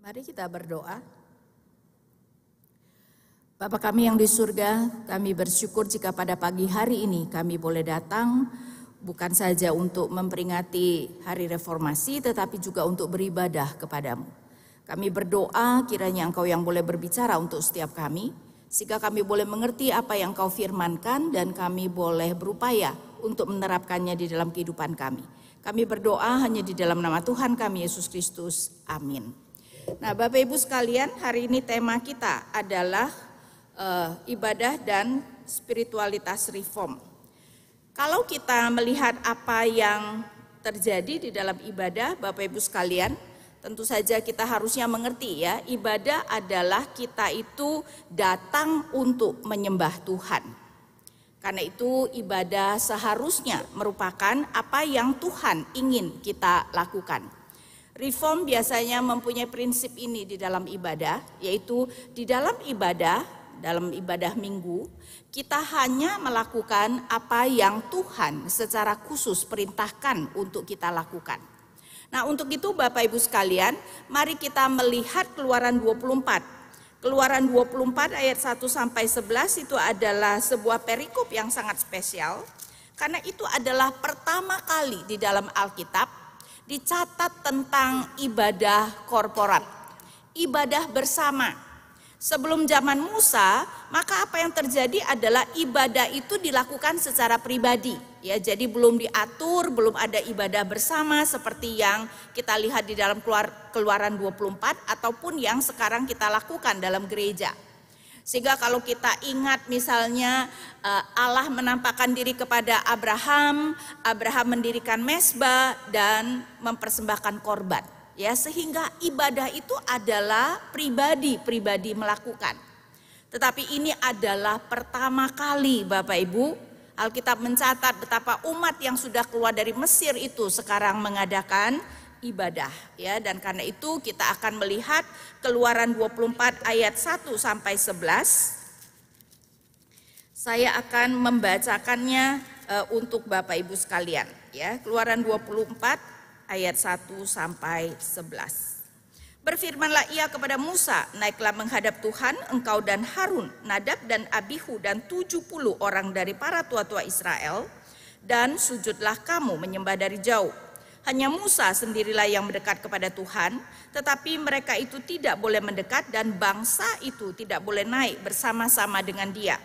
Mari kita berdoa. Bapa kami yang di surga, kami bersyukur jika pada pagi hari ini kami boleh datang bukan saja untuk memperingati hari reformasi tetapi juga untuk beribadah kepadamu. Kami berdoa kiranya Engkau yang boleh berbicara untuk setiap kami, sehingga kami boleh mengerti apa yang Kau firmankan dan kami boleh berupaya untuk menerapkannya di dalam kehidupan kami. Kami berdoa hanya di dalam nama Tuhan kami Yesus Kristus. Amin. Nah, Bapak Ibu sekalian, hari ini tema kita adalah uh, ibadah dan spiritualitas reform. Kalau kita melihat apa yang terjadi di dalam ibadah, Bapak Ibu sekalian, tentu saja kita harusnya mengerti ya, ibadah adalah kita itu datang untuk menyembah Tuhan. Karena itu ibadah seharusnya merupakan apa yang Tuhan ingin kita lakukan. Reform biasanya mempunyai prinsip ini di dalam ibadah, yaitu di dalam ibadah dalam ibadah minggu, kita hanya melakukan apa yang Tuhan secara khusus perintahkan untuk kita lakukan. Nah untuk itu Bapak Ibu sekalian, mari kita melihat keluaran 24. Keluaran 24 ayat 1 sampai 11 itu adalah sebuah perikop yang sangat spesial. Karena itu adalah pertama kali di dalam Alkitab dicatat tentang ibadah korporat. Ibadah bersama Sebelum zaman Musa, maka apa yang terjadi adalah ibadah itu dilakukan secara pribadi. Ya, jadi belum diatur, belum ada ibadah bersama seperti yang kita lihat di dalam keluar, Keluaran 24 ataupun yang sekarang kita lakukan dalam gereja. Sehingga kalau kita ingat misalnya eh, Allah menampakkan diri kepada Abraham, Abraham mendirikan mesbah dan mempersembahkan korban ya sehingga ibadah itu adalah pribadi-pribadi melakukan. Tetapi ini adalah pertama kali Bapak Ibu Alkitab mencatat betapa umat yang sudah keluar dari Mesir itu sekarang mengadakan ibadah ya dan karena itu kita akan melihat Keluaran 24 ayat 1 sampai 11 saya akan membacakannya uh, untuk Bapak Ibu sekalian ya Keluaran 24 ayat 1 sampai 11. Berfirmanlah ia kepada Musa, naiklah menghadap Tuhan engkau dan Harun, Nadab dan Abihu dan 70 orang dari para tua-tua Israel, dan sujudlah kamu menyembah dari jauh. Hanya Musa sendirilah yang mendekat kepada Tuhan, tetapi mereka itu tidak boleh mendekat dan bangsa itu tidak boleh naik bersama-sama dengan dia.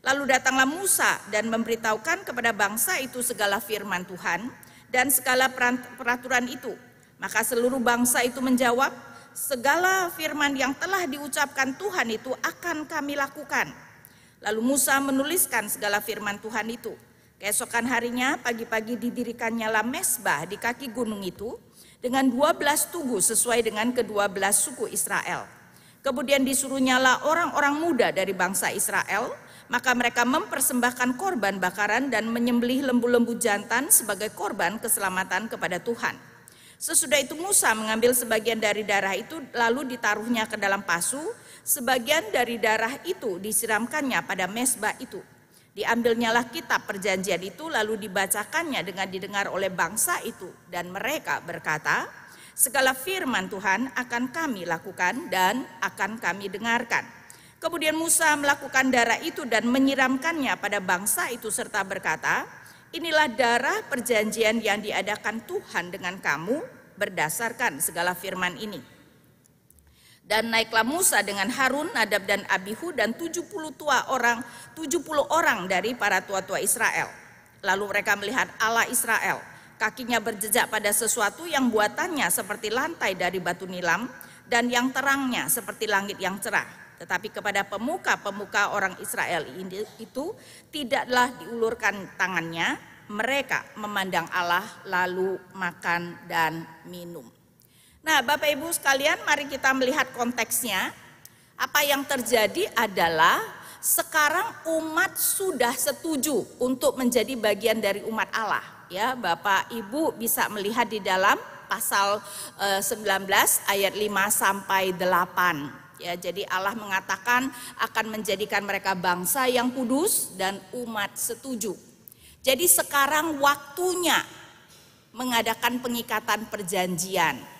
Lalu datanglah Musa dan memberitahukan kepada bangsa itu segala firman Tuhan, dan segala peraturan itu. Maka seluruh bangsa itu menjawab, segala firman yang telah diucapkan Tuhan itu akan kami lakukan. Lalu Musa menuliskan segala firman Tuhan itu. Keesokan harinya pagi-pagi didirikannya lah mesbah di kaki gunung itu dengan 12 tugu sesuai dengan kedua belas suku Israel. Kemudian disuruhnyalah orang-orang muda dari bangsa Israel maka mereka mempersembahkan korban bakaran dan menyembelih lembu-lembu jantan sebagai korban keselamatan kepada Tuhan. Sesudah itu Musa mengambil sebagian dari darah itu lalu ditaruhnya ke dalam pasu, sebagian dari darah itu disiramkannya pada mesbah itu. Diambilnyalah kitab perjanjian itu lalu dibacakannya dengan didengar oleh bangsa itu dan mereka berkata, segala firman Tuhan akan kami lakukan dan akan kami dengarkan. Kemudian Musa melakukan darah itu dan menyiramkannya pada bangsa itu serta berkata, inilah darah perjanjian yang diadakan Tuhan dengan kamu berdasarkan segala firman ini. Dan naiklah Musa dengan Harun, Nadab dan Abihu dan 70 tua orang, 70 orang dari para tua-tua Israel. Lalu mereka melihat Allah Israel, kakinya berjejak pada sesuatu yang buatannya seperti lantai dari batu nilam dan yang terangnya seperti langit yang cerah tetapi kepada pemuka-pemuka orang Israel ini itu tidaklah diulurkan tangannya, mereka memandang Allah lalu makan dan minum. Nah, Bapak Ibu sekalian, mari kita melihat konteksnya. Apa yang terjadi adalah sekarang umat sudah setuju untuk menjadi bagian dari umat Allah. Ya, Bapak Ibu bisa melihat di dalam pasal 19 eh, ayat 5 sampai 8. Ya, jadi Allah mengatakan akan menjadikan mereka bangsa yang kudus dan umat setuju. Jadi sekarang waktunya mengadakan pengikatan perjanjian.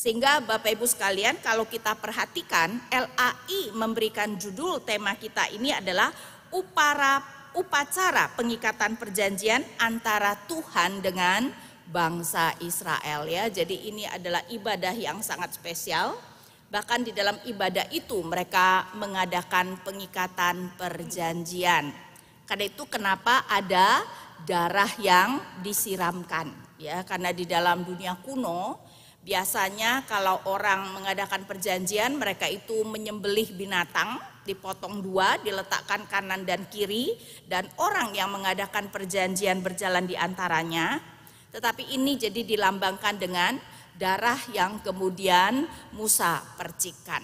Sehingga Bapak Ibu sekalian kalau kita perhatikan LAI memberikan judul tema kita ini adalah upara upacara pengikatan perjanjian antara Tuhan dengan bangsa Israel ya. Jadi ini adalah ibadah yang sangat spesial. Bahkan di dalam ibadah itu mereka mengadakan pengikatan perjanjian. Karena itu kenapa ada darah yang disiramkan ya karena di dalam dunia kuno biasanya kalau orang mengadakan perjanjian mereka itu menyembelih binatang dipotong dua, diletakkan kanan dan kiri, dan orang yang mengadakan perjanjian berjalan di antaranya. Tetapi ini jadi dilambangkan dengan darah yang kemudian Musa percikan.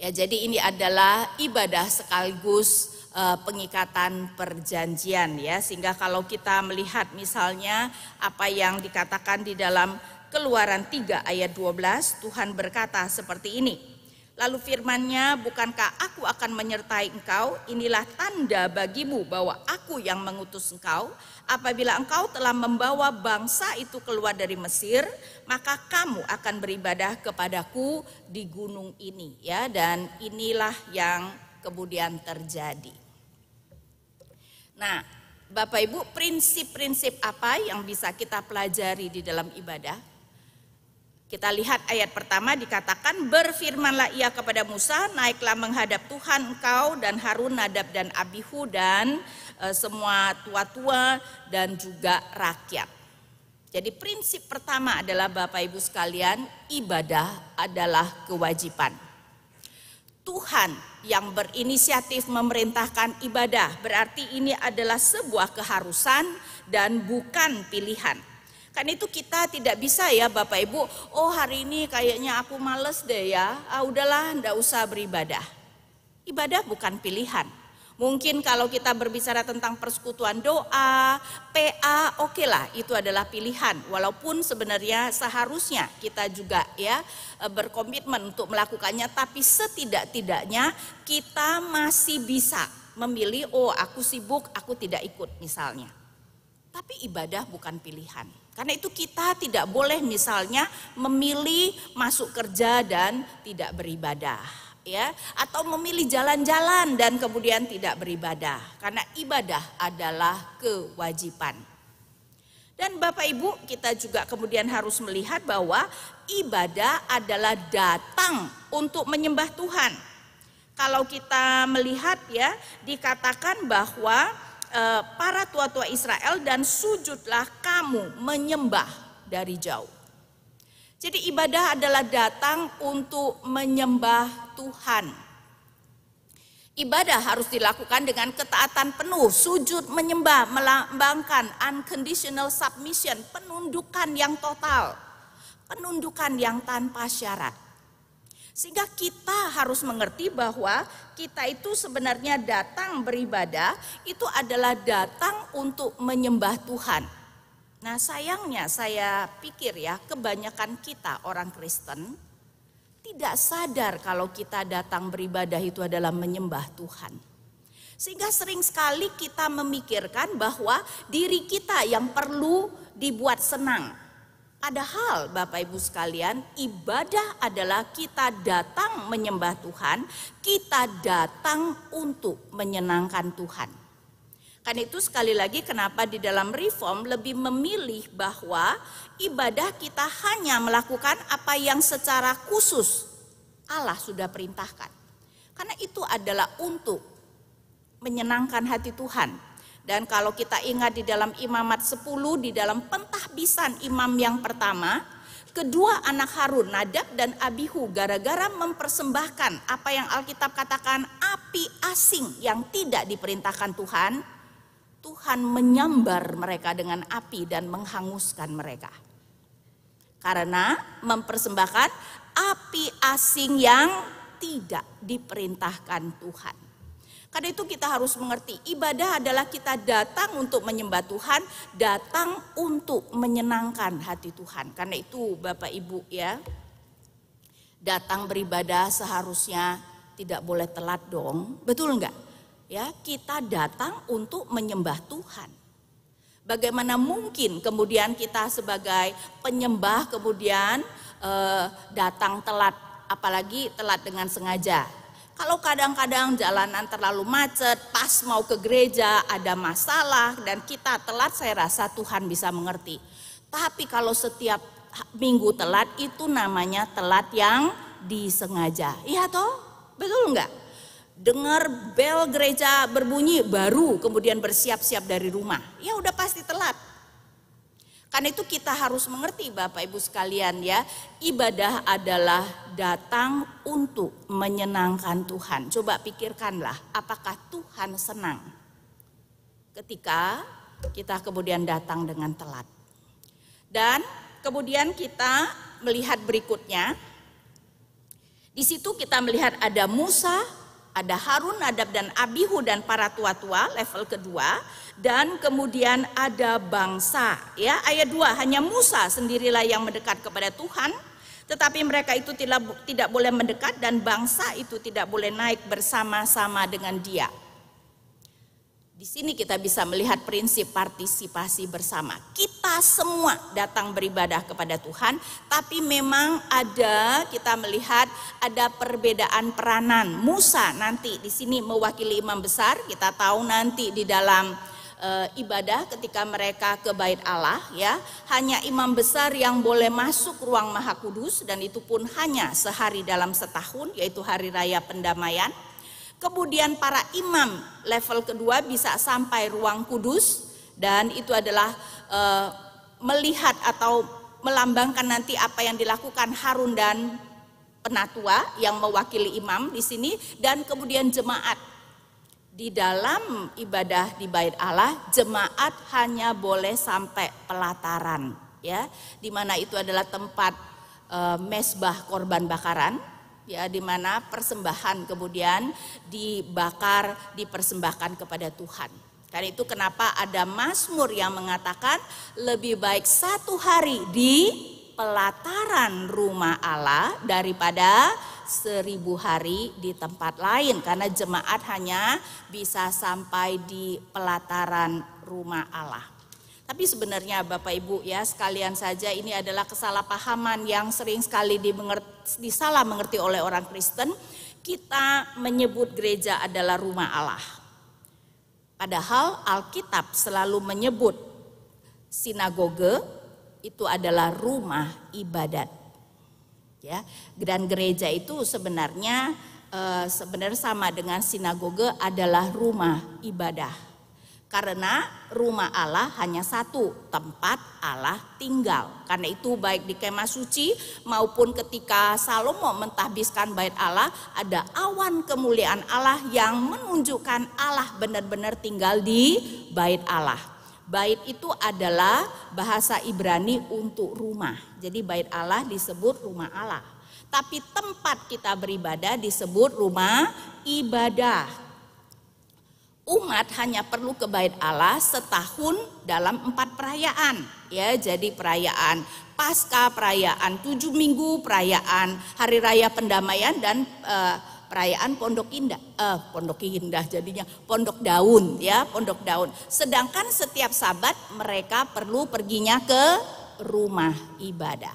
Ya, jadi ini adalah ibadah sekaligus pengikatan perjanjian ya, sehingga kalau kita melihat misalnya apa yang dikatakan di dalam Keluaran 3 ayat 12, Tuhan berkata seperti ini. Lalu firmannya, bukankah aku akan menyertai engkau? Inilah tanda bagimu bahwa aku yang mengutus engkau. Apabila engkau telah membawa bangsa itu keluar dari Mesir, maka kamu akan beribadah kepadaku di gunung ini. ya Dan inilah yang kemudian terjadi. Nah, Bapak Ibu, prinsip-prinsip apa yang bisa kita pelajari di dalam ibadah? Kita lihat ayat pertama dikatakan berfirmanlah ia kepada Musa naiklah menghadap Tuhan engkau dan Harun Nadab dan Abihu dan e, semua tua-tua dan juga rakyat. Jadi prinsip pertama adalah Bapak Ibu sekalian ibadah adalah kewajiban. Tuhan yang berinisiatif memerintahkan ibadah berarti ini adalah sebuah keharusan dan bukan pilihan. Kan itu kita tidak bisa ya Bapak Ibu, oh hari ini kayaknya aku males deh ya, ah udahlah ndak usah beribadah. Ibadah bukan pilihan. Mungkin kalau kita berbicara tentang persekutuan doa, PA, oke okay lah itu adalah pilihan. Walaupun sebenarnya seharusnya kita juga ya e, berkomitmen untuk melakukannya, tapi setidak-tidaknya kita masih bisa memilih, oh aku sibuk, aku tidak ikut misalnya. Tapi ibadah bukan pilihan. Karena itu kita tidak boleh misalnya memilih masuk kerja dan tidak beribadah ya atau memilih jalan-jalan dan kemudian tidak beribadah karena ibadah adalah kewajiban. Dan Bapak Ibu, kita juga kemudian harus melihat bahwa ibadah adalah datang untuk menyembah Tuhan. Kalau kita melihat ya, dikatakan bahwa Eh, para tua-tua Israel dan sujudlah kamu menyembah dari jauh. Jadi ibadah adalah datang untuk menyembah Tuhan. Ibadah harus dilakukan dengan ketaatan penuh, sujud menyembah, melambangkan unconditional submission, penundukan yang total, penundukan yang tanpa syarat. Sehingga kita harus mengerti bahwa kita itu sebenarnya datang beribadah itu adalah datang untuk menyembah Tuhan. Nah sayangnya saya pikir ya kebanyakan kita orang Kristen tidak sadar kalau kita datang beribadah itu adalah menyembah Tuhan. Sehingga sering sekali kita memikirkan bahwa diri kita yang perlu dibuat senang Padahal Bapak Ibu sekalian, ibadah adalah kita datang menyembah Tuhan, kita datang untuk menyenangkan Tuhan. Kan itu sekali lagi kenapa di dalam reform lebih memilih bahwa ibadah kita hanya melakukan apa yang secara khusus Allah sudah perintahkan. Karena itu adalah untuk menyenangkan hati Tuhan dan kalau kita ingat di dalam imamat 10 di dalam pentahbisan imam yang pertama, kedua anak Harun, Nadab dan Abihu gara-gara mempersembahkan apa yang Alkitab katakan api asing yang tidak diperintahkan Tuhan, Tuhan menyambar mereka dengan api dan menghanguskan mereka. Karena mempersembahkan api asing yang tidak diperintahkan Tuhan. Karena itu kita harus mengerti ibadah adalah kita datang untuk menyembah Tuhan, datang untuk menyenangkan hati Tuhan. Karena itu Bapak Ibu ya, datang beribadah seharusnya tidak boleh telat dong. Betul enggak? Ya, kita datang untuk menyembah Tuhan. Bagaimana mungkin kemudian kita sebagai penyembah kemudian eh, datang telat, apalagi telat dengan sengaja. Kalau kadang-kadang jalanan terlalu macet, pas mau ke gereja ada masalah dan kita telat, saya rasa Tuhan bisa mengerti. Tapi kalau setiap minggu telat itu namanya telat yang disengaja. Iya toh? Betul enggak? Dengar bel gereja berbunyi baru kemudian bersiap-siap dari rumah. Ya udah pasti telat. Karena itu kita harus mengerti Bapak Ibu sekalian ya, ibadah adalah datang untuk menyenangkan Tuhan. Coba pikirkanlah, apakah Tuhan senang ketika kita kemudian datang dengan telat. Dan kemudian kita melihat berikutnya, di situ kita melihat ada Musa, ada Harun, Nadab dan Abihu dan para tua-tua level kedua. Dan kemudian ada bangsa ya. Ayat 2 hanya Musa sendirilah yang mendekat kepada Tuhan. Tetapi mereka itu tidak tidak boleh mendekat dan bangsa itu tidak boleh naik bersama-sama dengan dia di sini kita bisa melihat prinsip partisipasi bersama. Kita semua datang beribadah kepada Tuhan, tapi memang ada kita melihat ada perbedaan peranan. Musa nanti di sini mewakili imam besar, kita tahu nanti di dalam e, ibadah ketika mereka ke bait Allah ya, hanya imam besar yang boleh masuk ruang Maha Kudus dan itu pun hanya sehari dalam setahun yaitu hari raya pendamaian. Kemudian para imam level kedua bisa sampai ruang kudus. Dan itu adalah e, melihat atau melambangkan nanti apa yang dilakukan Harun dan penatua yang mewakili imam di sini. Dan kemudian jemaat. Di dalam ibadah di bait Allah jemaat hanya boleh sampai pelataran ya. Di mana itu adalah tempat e, mesbah korban bakaran ya di mana persembahan kemudian dibakar dipersembahkan kepada Tuhan. Karena itu kenapa ada Mazmur yang mengatakan lebih baik satu hari di pelataran rumah Allah daripada seribu hari di tempat lain karena jemaat hanya bisa sampai di pelataran rumah Allah. Tapi sebenarnya Bapak Ibu ya sekalian saja ini adalah kesalahpahaman yang sering sekali disalah mengerti oleh orang Kristen. Kita menyebut gereja adalah rumah Allah. Padahal Alkitab selalu menyebut sinagoge itu adalah rumah ibadat. Ya, dan gereja itu sebenarnya eh, sebenarnya sama dengan sinagoge adalah rumah ibadah karena rumah Allah hanya satu, tempat Allah tinggal. Karena itu baik di kemah suci maupun ketika Salomo mentahbiskan bait Allah, ada awan kemuliaan Allah yang menunjukkan Allah benar-benar tinggal di bait Allah. Bait itu adalah bahasa Ibrani untuk rumah. Jadi bait Allah disebut rumah Allah. Tapi tempat kita beribadah disebut rumah ibadah umat hanya perlu ke bait Allah setahun dalam empat perayaan. Ya jadi perayaan pasca perayaan tujuh minggu perayaan hari raya pendamaian dan uh, perayaan pondok indah. Uh, pondok indah jadinya pondok daun ya pondok daun. Sedangkan setiap sabat mereka perlu perginya ke rumah ibadah.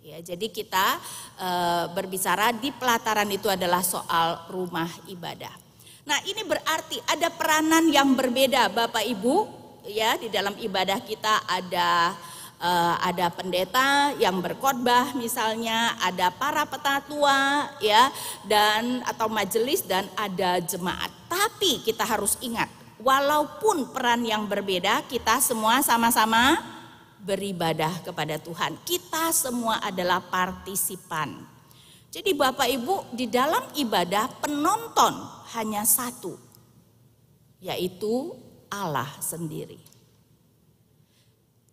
Ya jadi kita uh, berbicara di pelataran itu adalah soal rumah ibadah Nah, ini berarti ada peranan yang berbeda Bapak Ibu ya di dalam ibadah kita ada uh, ada pendeta yang berkhotbah misalnya, ada para petatua ya dan atau majelis dan ada jemaat. Tapi kita harus ingat, walaupun peran yang berbeda, kita semua sama-sama beribadah kepada Tuhan. Kita semua adalah partisipan. Jadi Bapak Ibu di dalam ibadah penonton hanya satu, yaitu Allah sendiri.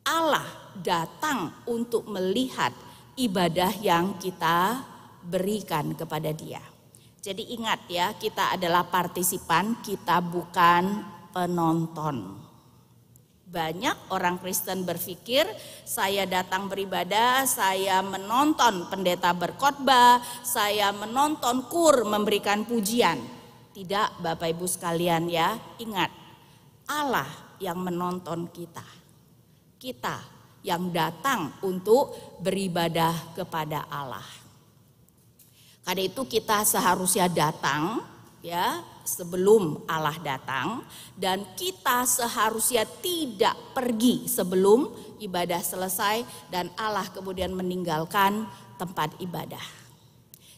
Allah datang untuk melihat ibadah yang kita berikan kepada Dia. Jadi ingat ya, kita adalah partisipan, kita bukan penonton. Banyak orang Kristen berpikir saya datang beribadah, saya menonton pendeta berkhotbah, saya menonton kur memberikan pujian. Tidak Bapak Ibu sekalian ya, ingat Allah yang menonton kita. Kita yang datang untuk beribadah kepada Allah. Karena itu kita seharusnya datang ya sebelum Allah datang dan kita seharusnya tidak pergi sebelum ibadah selesai dan Allah kemudian meninggalkan tempat ibadah.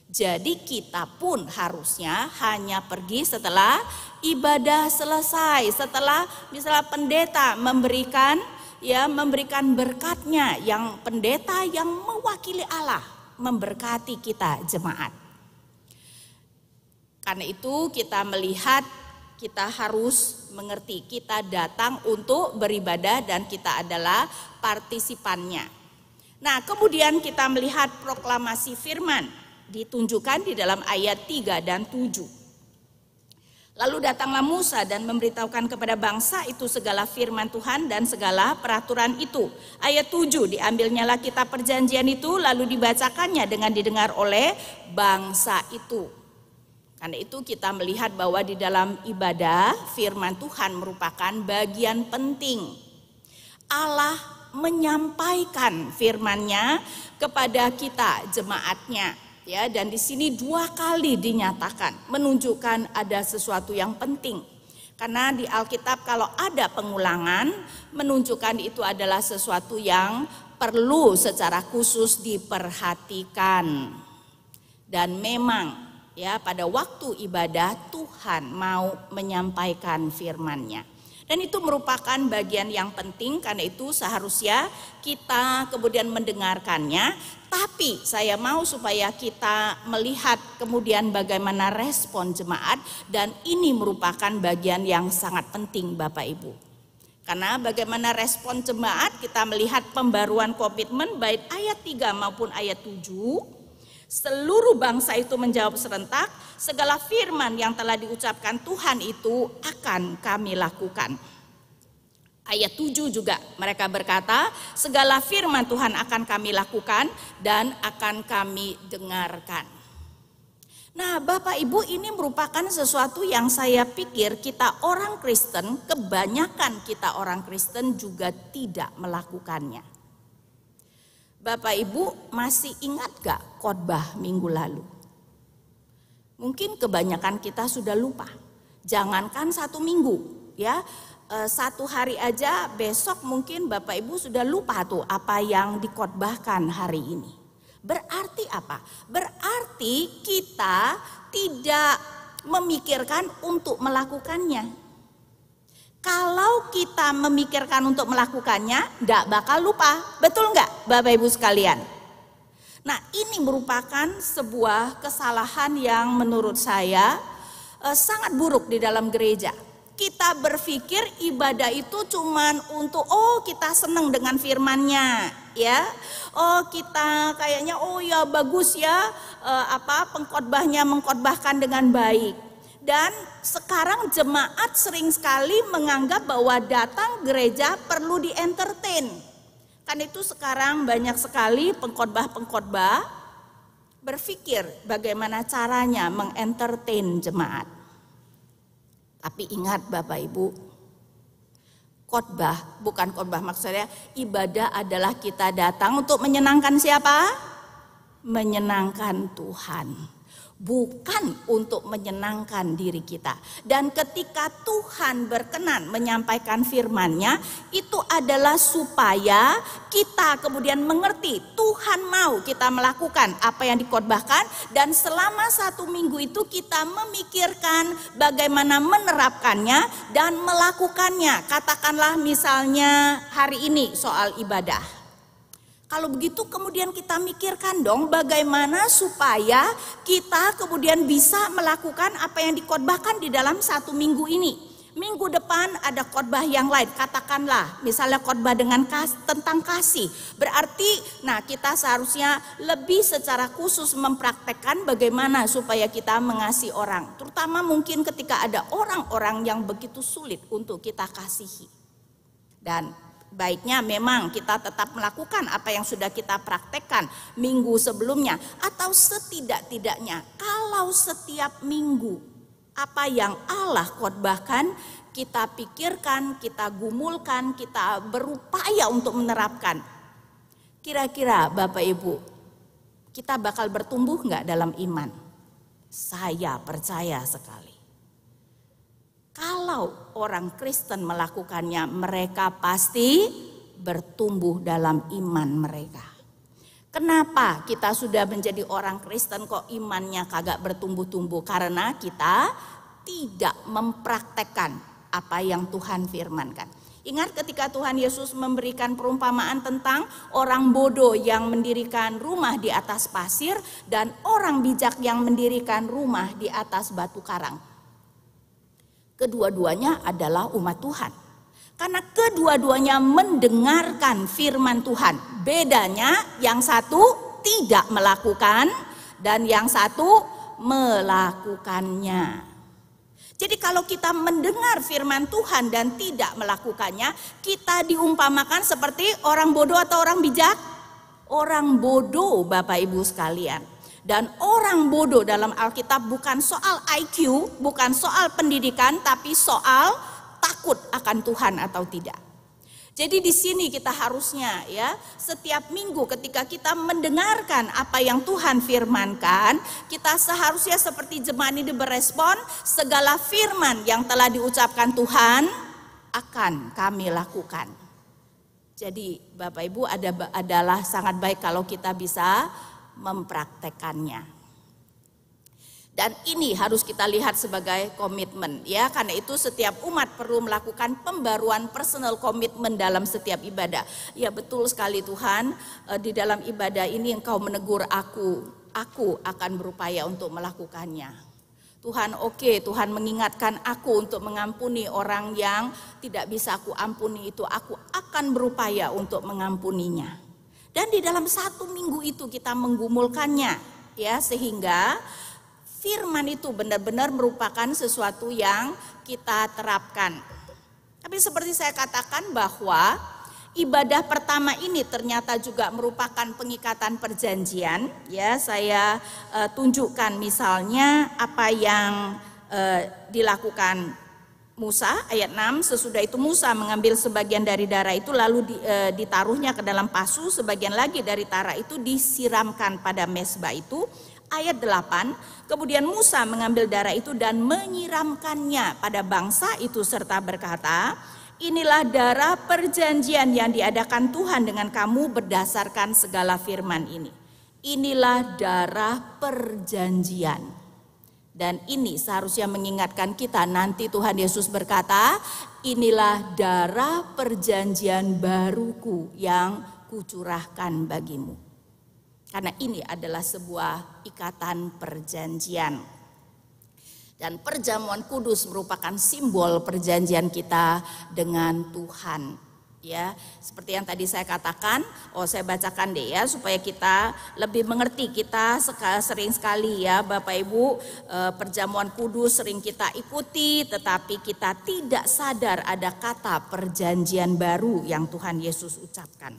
Jadi kita pun harusnya hanya pergi setelah ibadah selesai, setelah misalnya pendeta memberikan ya memberikan berkatnya yang pendeta yang mewakili Allah memberkati kita jemaat. Karena itu kita melihat kita harus mengerti kita datang untuk beribadah dan kita adalah partisipannya. Nah, kemudian kita melihat proklamasi firman ditunjukkan di dalam ayat 3 dan 7. Lalu datanglah Musa dan memberitahukan kepada bangsa itu segala firman Tuhan dan segala peraturan itu. Ayat 7 diambilnyalah kitab perjanjian itu lalu dibacakannya dengan didengar oleh bangsa itu. Karena itu kita melihat bahwa di dalam ibadah firman Tuhan merupakan bagian penting. Allah menyampaikan firman-Nya kepada kita jemaatnya ya dan di sini dua kali dinyatakan menunjukkan ada sesuatu yang penting. Karena di Alkitab kalau ada pengulangan menunjukkan itu adalah sesuatu yang perlu secara khusus diperhatikan. Dan memang ya pada waktu ibadah Tuhan mau menyampaikan firman-Nya dan itu merupakan bagian yang penting karena itu seharusnya kita kemudian mendengarkannya. Tapi saya mau supaya kita melihat kemudian bagaimana respon jemaat dan ini merupakan bagian yang sangat penting Bapak Ibu. Karena bagaimana respon jemaat kita melihat pembaruan komitmen baik ayat 3 maupun ayat 7 Seluruh bangsa itu menjawab serentak, segala firman yang telah diucapkan Tuhan itu akan kami lakukan. Ayat 7 juga mereka berkata, segala firman Tuhan akan kami lakukan dan akan kami dengarkan. Nah, Bapak Ibu, ini merupakan sesuatu yang saya pikir kita orang Kristen, kebanyakan kita orang Kristen juga tidak melakukannya. Bapak Ibu masih ingat gak khotbah minggu lalu? Mungkin kebanyakan kita sudah lupa. Jangankan satu minggu, ya e, satu hari aja besok mungkin Bapak Ibu sudah lupa tuh apa yang dikhotbahkan hari ini. Berarti apa? Berarti kita tidak memikirkan untuk melakukannya. Kalau kita memikirkan untuk melakukannya, tidak bakal lupa. Betul nggak Bapak Ibu sekalian? Nah ini merupakan sebuah kesalahan yang menurut saya eh, sangat buruk di dalam gereja. Kita berpikir ibadah itu cuman untuk oh kita senang dengan firmannya ya. Oh kita kayaknya oh ya bagus ya eh, apa pengkhotbahnya mengkhotbahkan dengan baik. Dan sekarang jemaat sering sekali menganggap bahwa datang gereja perlu di entertain. Kan itu sekarang banyak sekali pengkhotbah-pengkhotbah berpikir bagaimana caranya mengentertain jemaat. Tapi ingat Bapak Ibu, khotbah bukan khotbah maksudnya ibadah adalah kita datang untuk menyenangkan siapa? Menyenangkan Tuhan bukan untuk menyenangkan diri kita. Dan ketika Tuhan berkenan menyampaikan firman-Nya, itu adalah supaya kita kemudian mengerti Tuhan mau kita melakukan apa yang dikhotbahkan dan selama satu minggu itu kita memikirkan bagaimana menerapkannya dan melakukannya. Katakanlah misalnya hari ini soal ibadah. Kalau begitu kemudian kita mikirkan dong bagaimana supaya kita kemudian bisa melakukan apa yang dikhotbahkan di dalam satu minggu ini. Minggu depan ada khotbah yang lain, katakanlah misalnya khotbah dengan kas, tentang kasih. Berarti nah kita seharusnya lebih secara khusus mempraktekkan bagaimana supaya kita mengasihi orang. Terutama mungkin ketika ada orang-orang yang begitu sulit untuk kita kasihi. Dan baiknya memang kita tetap melakukan apa yang sudah kita praktekkan minggu sebelumnya atau setidak-tidaknya kalau setiap minggu Apa yang Allah khotbahkan kita pikirkan, kita gumulkan, kita berupaya untuk menerapkan. Kira-kira Bapak Ibu, kita bakal bertumbuh nggak dalam iman? Saya percaya sekali. Kalau orang Kristen melakukannya, mereka pasti bertumbuh dalam iman mereka. Kenapa kita sudah menjadi orang Kristen kok imannya kagak bertumbuh-tumbuh? Karena kita tidak mempraktekkan apa yang Tuhan firmankan. Ingat ketika Tuhan Yesus memberikan perumpamaan tentang orang bodoh yang mendirikan rumah di atas pasir dan orang bijak yang mendirikan rumah di atas batu karang. Kedua-duanya adalah umat Tuhan. Karena kedua-duanya mendengarkan firman Tuhan. Bedanya yang satu tidak melakukan dan yang satu melakukannya. Jadi kalau kita mendengar firman Tuhan dan tidak melakukannya, kita diumpamakan seperti orang bodoh atau orang bijak? Orang bodoh Bapak Ibu sekalian. Dan orang bodoh dalam Alkitab bukan soal IQ, bukan soal pendidikan, tapi soal takut akan Tuhan atau tidak. Jadi di sini kita harusnya ya setiap minggu ketika kita mendengarkan apa yang Tuhan firmankan, kita seharusnya seperti jemaat ini berespon segala firman yang telah diucapkan Tuhan akan kami lakukan. Jadi Bapak Ibu ada adalah sangat baik kalau kita bisa mempraktekannya. Dan ini harus kita lihat sebagai komitmen ya karena itu setiap umat perlu melakukan pembaruan personal komitmen dalam setiap ibadah. Ya betul sekali Tuhan eh, di dalam ibadah ini engkau menegur aku, aku akan berupaya untuk melakukannya. Tuhan oke, okay, Tuhan mengingatkan aku untuk mengampuni orang yang tidak bisa aku ampuni itu, aku akan berupaya untuk mengampuninya. Dan di dalam satu minggu itu kita menggumulkannya ya sehingga firman itu benar-benar merupakan sesuatu yang kita terapkan. Tapi seperti saya katakan bahwa ibadah pertama ini ternyata juga merupakan pengikatan perjanjian. Ya, saya uh, tunjukkan misalnya apa yang uh, dilakukan Musa ayat 6 sesudah itu Musa mengambil sebagian dari darah itu lalu di, e, ditaruhnya ke dalam pasu sebagian lagi dari darah itu disiramkan pada mesbah itu ayat 8, kemudian Musa mengambil darah itu dan menyiramkannya pada bangsa itu serta berkata, Inilah darah perjanjian yang diadakan Tuhan dengan kamu berdasarkan segala firman ini. Inilah darah perjanjian. Dan ini seharusnya mengingatkan kita nanti Tuhan Yesus berkata, inilah darah perjanjian baruku yang kucurahkan bagimu. Karena ini adalah sebuah ikatan perjanjian. Dan perjamuan kudus merupakan simbol perjanjian kita dengan Tuhan. Ya, seperti yang tadi saya katakan, oh saya bacakan deh ya supaya kita lebih mengerti. Kita sering sekali ya Bapak Ibu eh, perjamuan kudus sering kita ikuti tetapi kita tidak sadar ada kata perjanjian baru yang Tuhan Yesus ucapkan.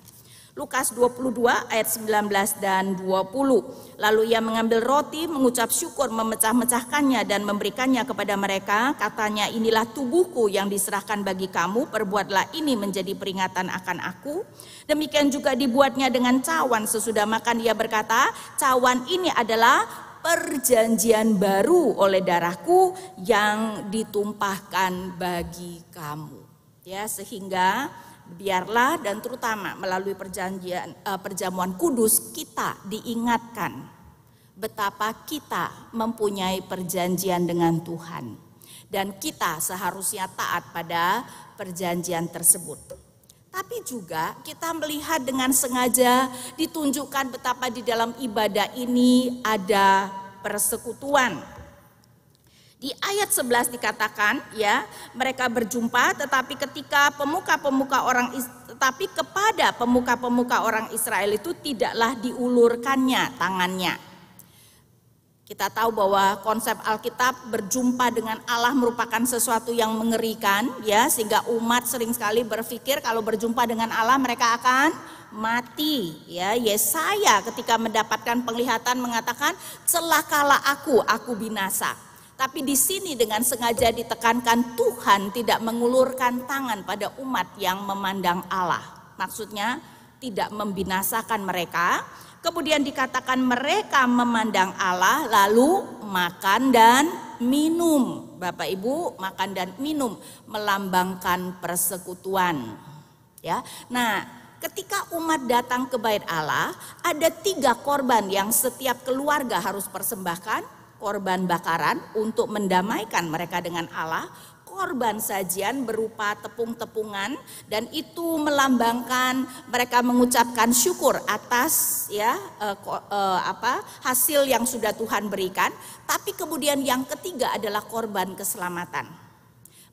Lukas 22 ayat 19 dan 20. Lalu ia mengambil roti, mengucap syukur, memecah-mecahkannya dan memberikannya kepada mereka. Katanya, inilah tubuhku yang diserahkan bagi kamu, perbuatlah ini menjadi peringatan akan aku. Demikian juga dibuatnya dengan cawan. Sesudah makan ia berkata, cawan ini adalah perjanjian baru oleh darahku yang ditumpahkan bagi kamu. Ya, sehingga biarlah dan terutama melalui perjanjian uh, perjamuan kudus kita diingatkan betapa kita mempunyai perjanjian dengan Tuhan dan kita seharusnya taat pada perjanjian tersebut. Tapi juga kita melihat dengan sengaja ditunjukkan betapa di dalam ibadah ini ada persekutuan di ayat 11 dikatakan ya, mereka berjumpa tetapi ketika pemuka-pemuka orang tetapi kepada pemuka-pemuka orang Israel itu tidaklah diulurkannya tangannya. Kita tahu bahwa konsep Alkitab berjumpa dengan Allah merupakan sesuatu yang mengerikan ya sehingga umat sering sekali berpikir kalau berjumpa dengan Allah mereka akan mati ya Yesaya ketika mendapatkan penglihatan mengatakan celakalah aku aku binasa Tapi di sini dengan sengaja ditekankan Tuhan tidak mengulurkan tangan pada umat yang memandang Allah. Maksudnya tidak membinasakan mereka. Kemudian dikatakan mereka memandang Allah lalu makan dan minum. Bapak Ibu, makan dan minum melambangkan persekutuan. Ya. Nah, ketika umat datang ke bait Allah, ada tiga korban yang setiap keluarga harus persembahkan korban bakaran untuk mendamaikan mereka dengan Allah, korban sajian berupa tepung-tepungan dan itu melambangkan mereka mengucapkan syukur atas ya eh, eh, apa hasil yang sudah Tuhan berikan. Tapi kemudian yang ketiga adalah korban keselamatan.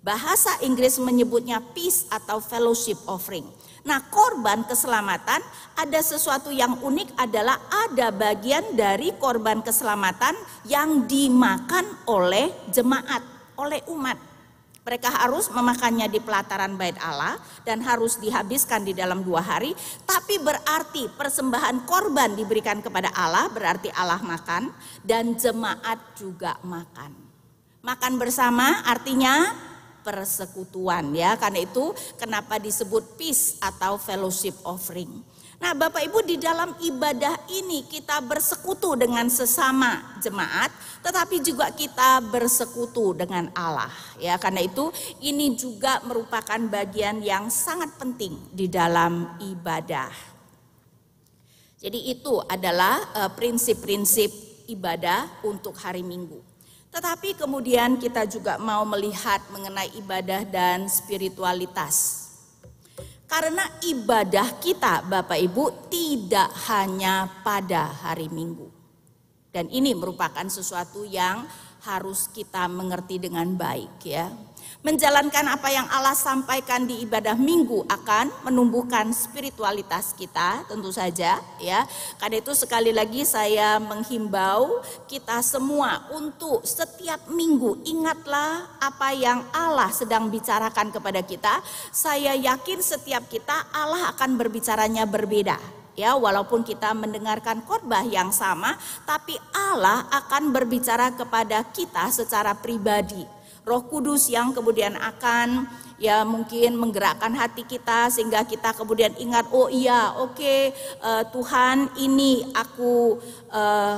Bahasa Inggris menyebutnya peace atau fellowship offering Nah, korban keselamatan ada sesuatu yang unik adalah ada bagian dari korban keselamatan yang dimakan oleh jemaat, oleh umat. Mereka harus memakannya di pelataran bait Allah dan harus dihabiskan di dalam dua hari. Tapi berarti persembahan korban diberikan kepada Allah, berarti Allah makan dan jemaat juga makan. Makan bersama artinya persekutuan ya. Karena itu kenapa disebut peace atau fellowship offering. Nah, Bapak Ibu di dalam ibadah ini kita bersekutu dengan sesama jemaat, tetapi juga kita bersekutu dengan Allah. Ya, karena itu ini juga merupakan bagian yang sangat penting di dalam ibadah. Jadi itu adalah eh, prinsip-prinsip ibadah untuk hari Minggu. Tetapi kemudian kita juga mau melihat mengenai ibadah dan spiritualitas. Karena ibadah kita Bapak Ibu tidak hanya pada hari Minggu. Dan ini merupakan sesuatu yang harus kita mengerti dengan baik ya menjalankan apa yang Allah sampaikan di ibadah minggu akan menumbuhkan spiritualitas kita tentu saja ya. Karena itu sekali lagi saya menghimbau kita semua untuk setiap minggu ingatlah apa yang Allah sedang bicarakan kepada kita. Saya yakin setiap kita Allah akan berbicaranya berbeda ya walaupun kita mendengarkan khotbah yang sama tapi Allah akan berbicara kepada kita secara pribadi Roh Kudus yang kemudian akan ya mungkin menggerakkan hati kita sehingga kita kemudian ingat oh iya oke okay, uh, eh, Tuhan ini aku uh,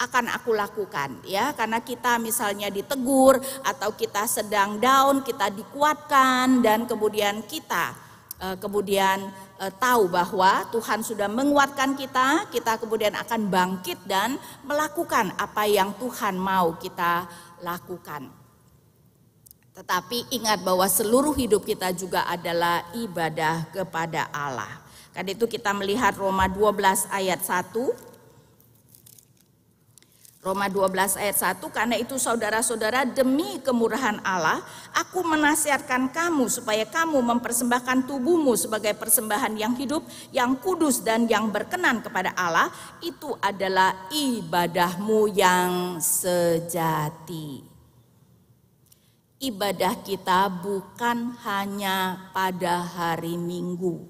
akan aku lakukan ya karena kita misalnya ditegur atau kita sedang down kita dikuatkan dan kemudian kita uh, kemudian uh, tahu bahwa Tuhan sudah menguatkan kita kita kemudian akan bangkit dan melakukan apa yang Tuhan mau kita lakukan. Tetapi ingat bahwa seluruh hidup kita juga adalah ibadah kepada Allah. Karena itu kita melihat Roma 12 ayat 1. Roma 12 ayat 1, karena itu saudara-saudara demi kemurahan Allah, aku menasihatkan kamu supaya kamu mempersembahkan tubuhmu sebagai persembahan yang hidup, yang kudus dan yang berkenan kepada Allah, itu adalah ibadahmu yang sejati ibadah kita bukan hanya pada hari Minggu,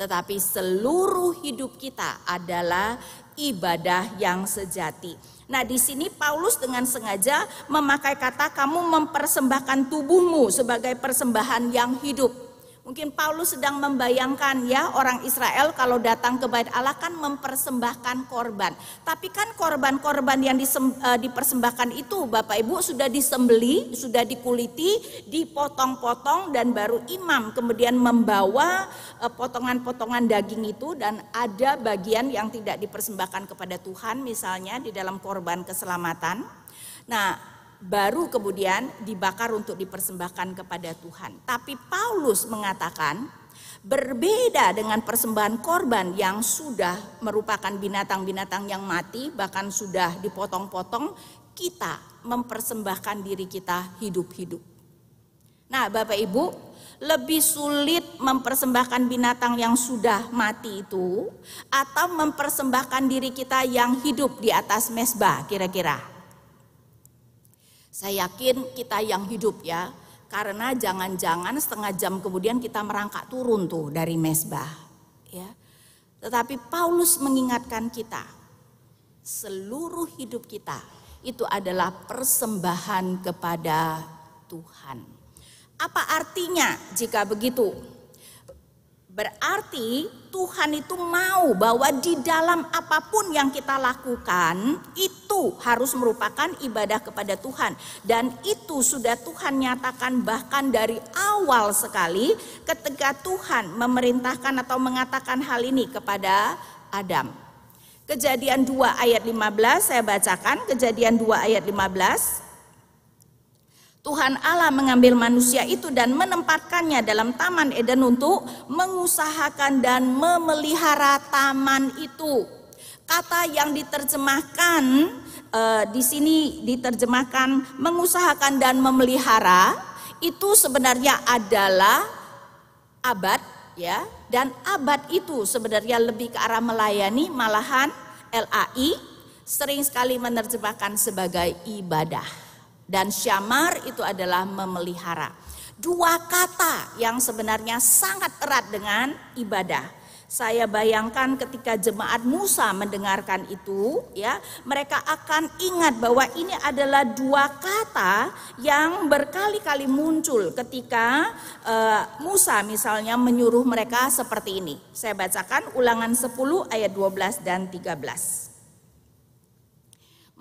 tetapi seluruh hidup kita adalah ibadah yang sejati. Nah, di sini Paulus dengan sengaja memakai kata kamu mempersembahkan tubuhmu sebagai persembahan yang hidup. Mungkin Paulus sedang membayangkan ya orang Israel kalau datang ke bait Allah kan mempersembahkan korban. Tapi kan korban-korban yang disem, uh, dipersembahkan itu Bapak Ibu sudah disembeli, sudah dikuliti, dipotong-potong dan baru imam kemudian membawa e, potongan-potongan daging itu dan ada bagian yang tidak dipersembahkan kepada Tuhan misalnya di dalam korban keselamatan. Nah, baru kemudian dibakar untuk dipersembahkan kepada Tuhan. Tapi Paulus mengatakan berbeda dengan persembahan korban yang sudah merupakan binatang-binatang yang mati bahkan sudah dipotong-potong, kita mempersembahkan diri kita hidup-hidup. Nah, Bapak Ibu, lebih sulit mempersembahkan binatang yang sudah mati itu atau mempersembahkan diri kita yang hidup di atas mesbah kira-kira. Saya yakin kita yang hidup ya, karena jangan-jangan setengah jam kemudian kita merangkak turun tuh dari mesbah. Ya. Tetapi Paulus mengingatkan kita, seluruh hidup kita itu adalah persembahan kepada Tuhan. Apa artinya jika begitu? Berarti Tuhan itu mau bahwa di dalam apa pun yang kita lakukan itu harus merupakan ibadah kepada Tuhan. Dan itu sudah Tuhan nyatakan bahkan dari awal sekali ketika Tuhan memerintahkan atau mengatakan hal ini kepada Adam. Kejadian 2 ayat 15 saya bacakan, kejadian 2 ayat 15. Tuhan Allah mengambil manusia itu dan menempatkannya dalam taman Eden untuk mengusahakan dan memelihara taman itu. Kata yang diterjemahkan uh, di sini diterjemahkan mengusahakan dan memelihara itu sebenarnya adalah abad ya dan abad itu sebenarnya lebih ke arah melayani malahan LAI sering sekali menerjemahkan sebagai ibadah. Dan syamar itu adalah memelihara. Dua kata yang sebenarnya sangat erat dengan ibadah. Saya bayangkan ketika jemaat Musa mendengarkan itu, ya, mereka akan ingat bahwa ini adalah dua kata yang berkali-kali muncul ketika uh, Musa misalnya menyuruh mereka seperti ini. Saya bacakan Ulangan 10 ayat 12 dan 13.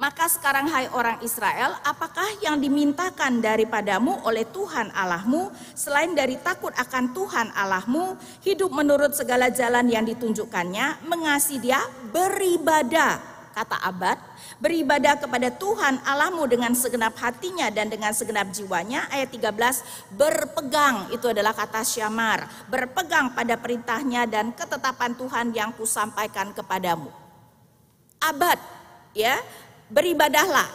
Maka sekarang hai orang Israel, apakah yang dimintakan daripadamu oleh Tuhan Allahmu selain dari takut akan Tuhan Allahmu, hidup menurut segala jalan yang ditunjukkannya, mengasihi dia, beribadah, kata abad, beribadah kepada Tuhan Allahmu dengan segenap hatinya dan dengan segenap jiwanya. Ayat 13, berpegang, itu adalah kata syamar, berpegang pada perintahnya dan ketetapan Tuhan yang kusampaikan kepadamu. Abad, ya, beribadahlah,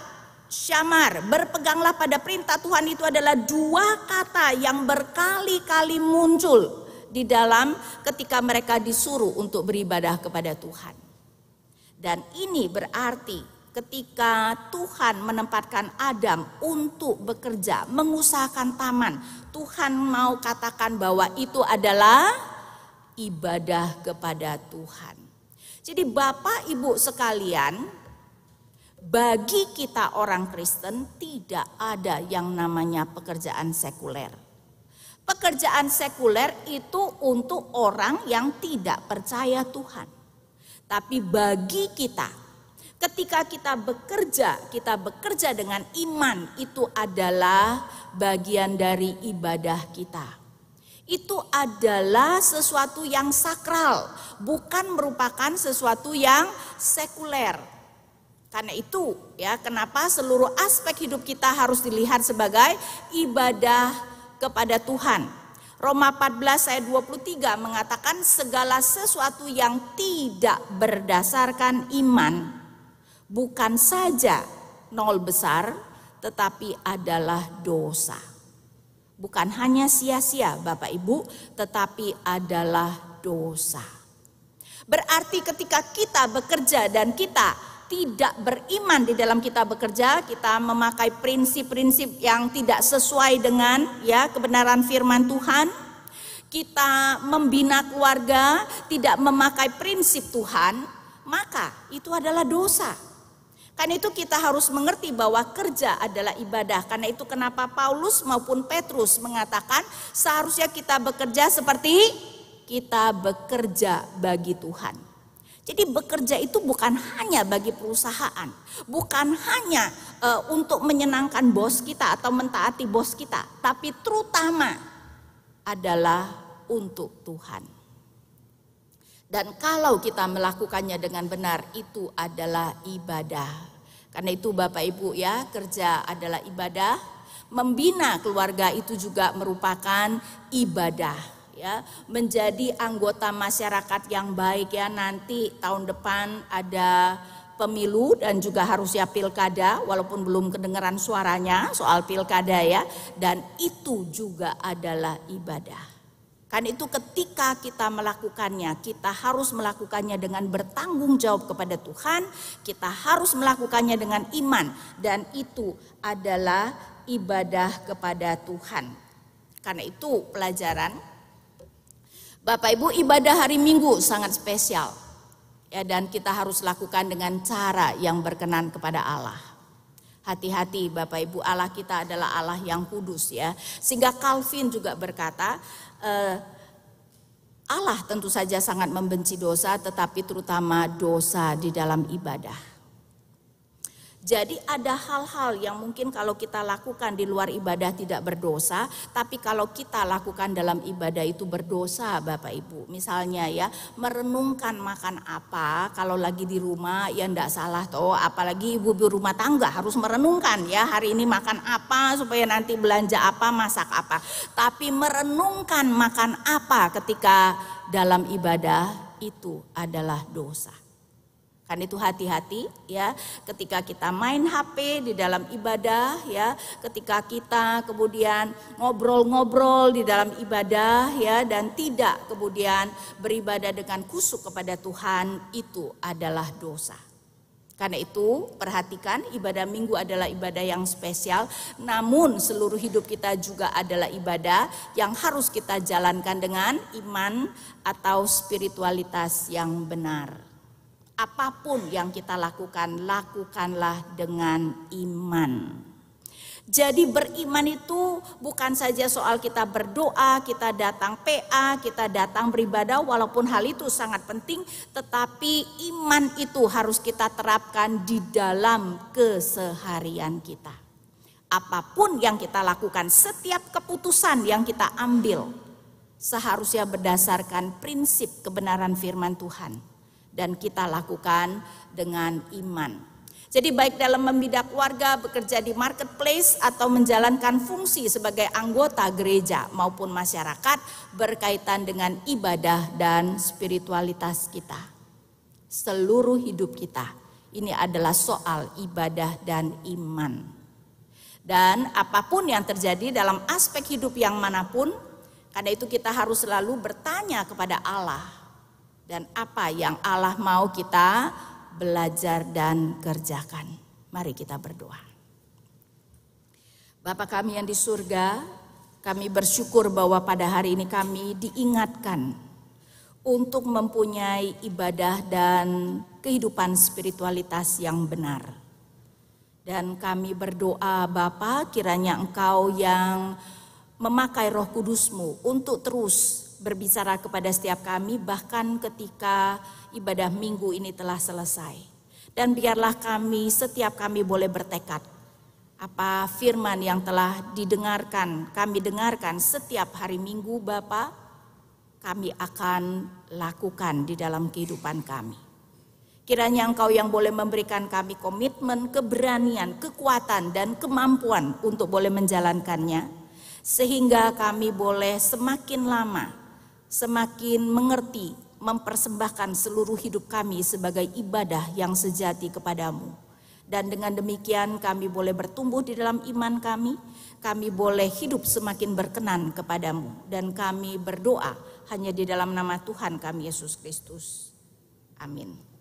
syamar, berpeganglah pada perintah Tuhan itu adalah dua kata yang berkali-kali muncul di dalam ketika mereka disuruh untuk beribadah kepada Tuhan. Dan ini berarti ketika Tuhan menempatkan Adam untuk bekerja, mengusahakan taman, Tuhan mau katakan bahwa itu adalah ibadah kepada Tuhan. Jadi Bapak Ibu sekalian, bagi kita orang Kristen tidak ada yang namanya pekerjaan sekuler. Pekerjaan sekuler itu untuk orang yang tidak percaya Tuhan. Tapi bagi kita, ketika kita bekerja, kita bekerja dengan iman, itu adalah bagian dari ibadah kita. Itu adalah sesuatu yang sakral, bukan merupakan sesuatu yang sekuler. Karena itu ya kenapa seluruh aspek hidup kita harus dilihat sebagai ibadah kepada Tuhan. Roma 14 ayat 23 mengatakan segala sesuatu yang tidak berdasarkan iman bukan saja nol besar tetapi adalah dosa. Bukan hanya sia-sia Bapak Ibu tetapi adalah dosa. Berarti ketika kita bekerja dan kita tidak beriman di dalam kita bekerja, kita memakai prinsip-prinsip yang tidak sesuai dengan ya kebenaran firman Tuhan. Kita membina keluarga tidak memakai prinsip Tuhan, maka itu adalah dosa. Karena itu kita harus mengerti bahwa kerja adalah ibadah. Karena itu kenapa Paulus maupun Petrus mengatakan seharusnya kita bekerja seperti kita bekerja bagi Tuhan. Jadi bekerja itu bukan hanya bagi perusahaan, bukan hanya uh, untuk menyenangkan bos kita atau mentaati bos kita, tapi terutama adalah untuk Tuhan. Dan kalau kita melakukannya dengan benar itu adalah ibadah. Karena itu Bapak Ibu ya, kerja adalah ibadah, membina keluarga itu juga merupakan ibadah ya menjadi anggota masyarakat yang baik ya nanti tahun depan ada pemilu dan juga harus ya pilkada walaupun belum kedengaran suaranya soal pilkada ya dan itu juga adalah ibadah. Kan itu ketika kita melakukannya, kita harus melakukannya dengan bertanggung jawab kepada Tuhan, kita harus melakukannya dengan iman dan itu adalah ibadah kepada Tuhan. Karena itu pelajaran Bapak Ibu ibadah hari Minggu sangat spesial. Ya dan kita harus lakukan dengan cara yang berkenan kepada Allah. Hati-hati Bapak Ibu Allah kita adalah Allah yang kudus ya. Sehingga Calvin juga berkata eh, Allah tentu saja sangat membenci dosa tetapi terutama dosa di dalam ibadah. Jadi ada hal-hal yang mungkin kalau kita lakukan di luar ibadah tidak berdosa, tapi kalau kita lakukan dalam ibadah itu berdosa Bapak Ibu. Misalnya ya, merenungkan makan apa kalau lagi di rumah ya enggak salah toh, apalagi ibu ibu rumah tangga harus merenungkan ya hari ini makan apa supaya nanti belanja apa, masak apa. Tapi merenungkan makan apa ketika dalam ibadah itu adalah dosa. Kan itu hati-hati ya. Ketika kita main HP di dalam ibadah ya, ketika kita kemudian ngobrol-ngobrol di dalam ibadah ya dan tidak kemudian beribadah dengan kusuk kepada Tuhan itu adalah dosa. Karena itu perhatikan ibadah minggu adalah ibadah yang spesial. Namun seluruh hidup kita juga adalah ibadah yang harus kita jalankan dengan iman atau spiritualitas yang benar apa pun yang kita lakukan, lakukanlah dengan iman. Jadi beriman itu bukan saja soal kita berdoa, kita datang PA, kita datang beribadah walaupun hal itu sangat penting, tetapi iman itu harus kita terapkan di dalam keseharian kita. Apa pun yang kita lakukan, setiap keputusan yang kita ambil seharusnya berdasarkan prinsip kebenaran firman Tuhan dan kita lakukan dengan iman. Jadi baik dalam membidak warga, bekerja di marketplace atau menjalankan fungsi sebagai anggota gereja maupun masyarakat berkaitan dengan ibadah dan spiritualitas kita. Seluruh hidup kita ini adalah soal ibadah dan iman. Dan apa pun yang terjadi dalam aspek hidup yang mana pun, karena itu kita harus selalu bertanya kepada Allah dan apa yang Allah mau kita belajar dan kerjakan. Mari kita berdoa. Bapa kami yang di surga, kami bersyukur bahwa pada hari ini kami diingatkan untuk mempunyai ibadah dan kehidupan spiritualitas yang benar. Dan kami berdoa Bapa kiranya Engkau yang memakai roh kudusmu untuk terus berbicara kepada setiap kami bahkan ketika ibadah minggu ini telah selesai. Dan biarlah kami setiap kami boleh bertekad apa firman yang telah didengarkan, kami dengarkan setiap hari Minggu Bapa, kami akan lakukan di dalam kehidupan kami. Kiranya Engkau yang boleh memberikan kami komitmen, keberanian, kekuatan, dan kemampuan untuk boleh menjalankannya, sehingga kami boleh semakin lama semakin mengerti mempersembahkan seluruh hidup kami sebagai ibadah yang sejati kepadamu. Dan dengan demikian kami boleh bertumbuh di dalam iman kami, kami boleh hidup semakin berkenan kepadamu. Dan kami berdoa hanya di dalam nama Tuhan kami Yesus Kristus. Amin.